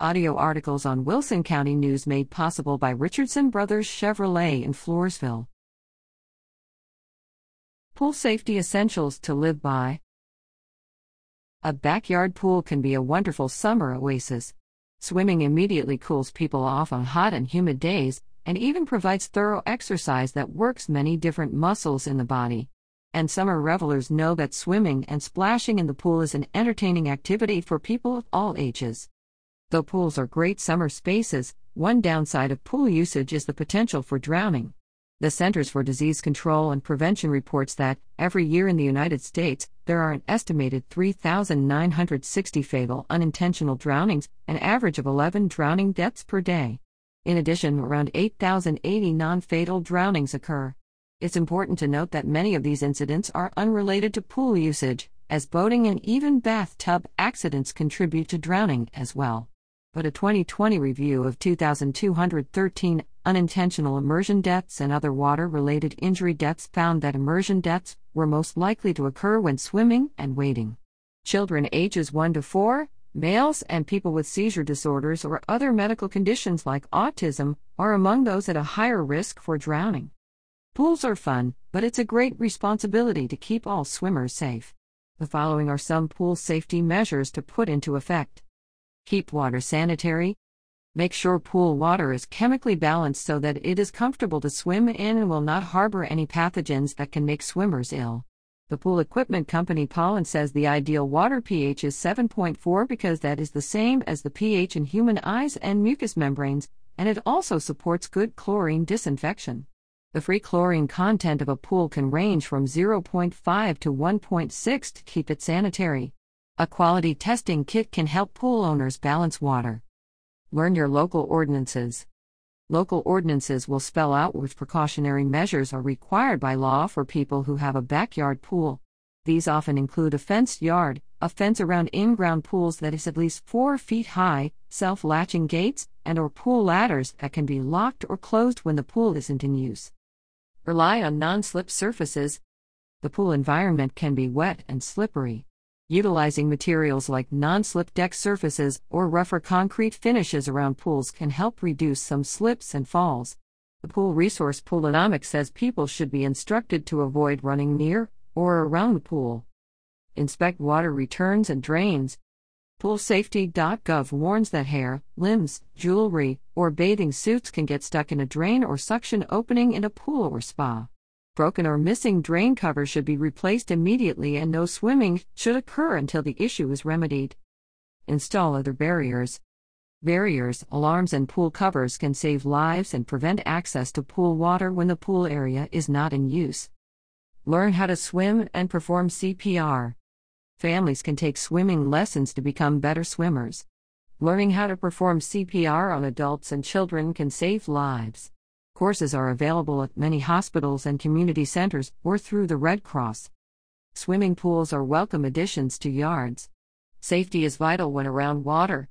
Audio articles on Wilson County News made possible by Richardson Brothers Chevrolet in Floresville. Pool Safety Essentials to Live By A backyard pool can be a wonderful summer oasis. Swimming immediately cools people off on hot and humid days, and even provides thorough exercise that works many different muscles in the body. And summer revelers know that swimming and splashing in the pool is an entertaining activity for people of all ages. Though pools are great summer spaces, one downside of pool usage is the potential for drowning. The Centers for Disease Control and Prevention reports that, every year in the United States, there are an estimated 3,960 fatal unintentional drownings, an average of 11 drowning deaths per day. In addition, around 8,080 non fatal drownings occur. It's important to note that many of these incidents are unrelated to pool usage, as boating and even bathtub accidents contribute to drowning as well but a 2020 review of 2,213 unintentional immersion deaths and other water related injury deaths found that immersion deaths were most likely to occur when swimming and wading. Children ages 1 to 4, males, and people with seizure disorders or other medical conditions like autism are among those at a higher risk for drowning. Pools are fun, but it's a great responsibility to keep all swimmers safe. The following are some pool safety measures to put into effect. Keep water sanitary. Make sure pool water is chemically balanced so that it is comfortable to swim in and will not harbor any pathogens that can make swimmers ill. The pool equipment company Pollen says the ideal water pH is 7.4 because that is the same as the pH in human eyes and mucous membranes, and it also supports good chlorine disinfection. The free chlorine content of a pool can range from 0.5 to 1.6 to keep it sanitary. A quality testing kit can help pool owners balance water. Learn your local ordinances. Local ordinances will spell out which precautionary measures are required by law for people who have a backyard pool. These often include a fenced yard, a fence around in-ground pools that is at least 4 feet high, self-latching gates, and or pool ladders that can be locked or closed when the pool isn't in use. Rely on non-slip surfaces. The pool environment can be wet and slippery. Utilizing materials like non slip deck surfaces or rougher concrete finishes around pools can help reduce some slips and falls. The pool resource Poolonomics says people should be instructed to avoid running near or around the pool. Inspect water returns and drains. Poolsafety.gov warns that hair, limbs, jewelry, or bathing suits can get stuck in a drain or suction opening in a pool or spa. Broken or missing drain cover should be replaced immediately and no swimming should occur until the issue is remedied. Install other barriers. Barriers, alarms, and pool covers can save lives and prevent access to pool water when the pool area is not in use. Learn how to swim and perform CPR. Families can take swimming lessons to become better swimmers. Learning how to perform CPR on adults and children can save lives. Courses are available at many hospitals and community centers or through the Red Cross. Swimming pools are welcome additions to yards. Safety is vital when around water.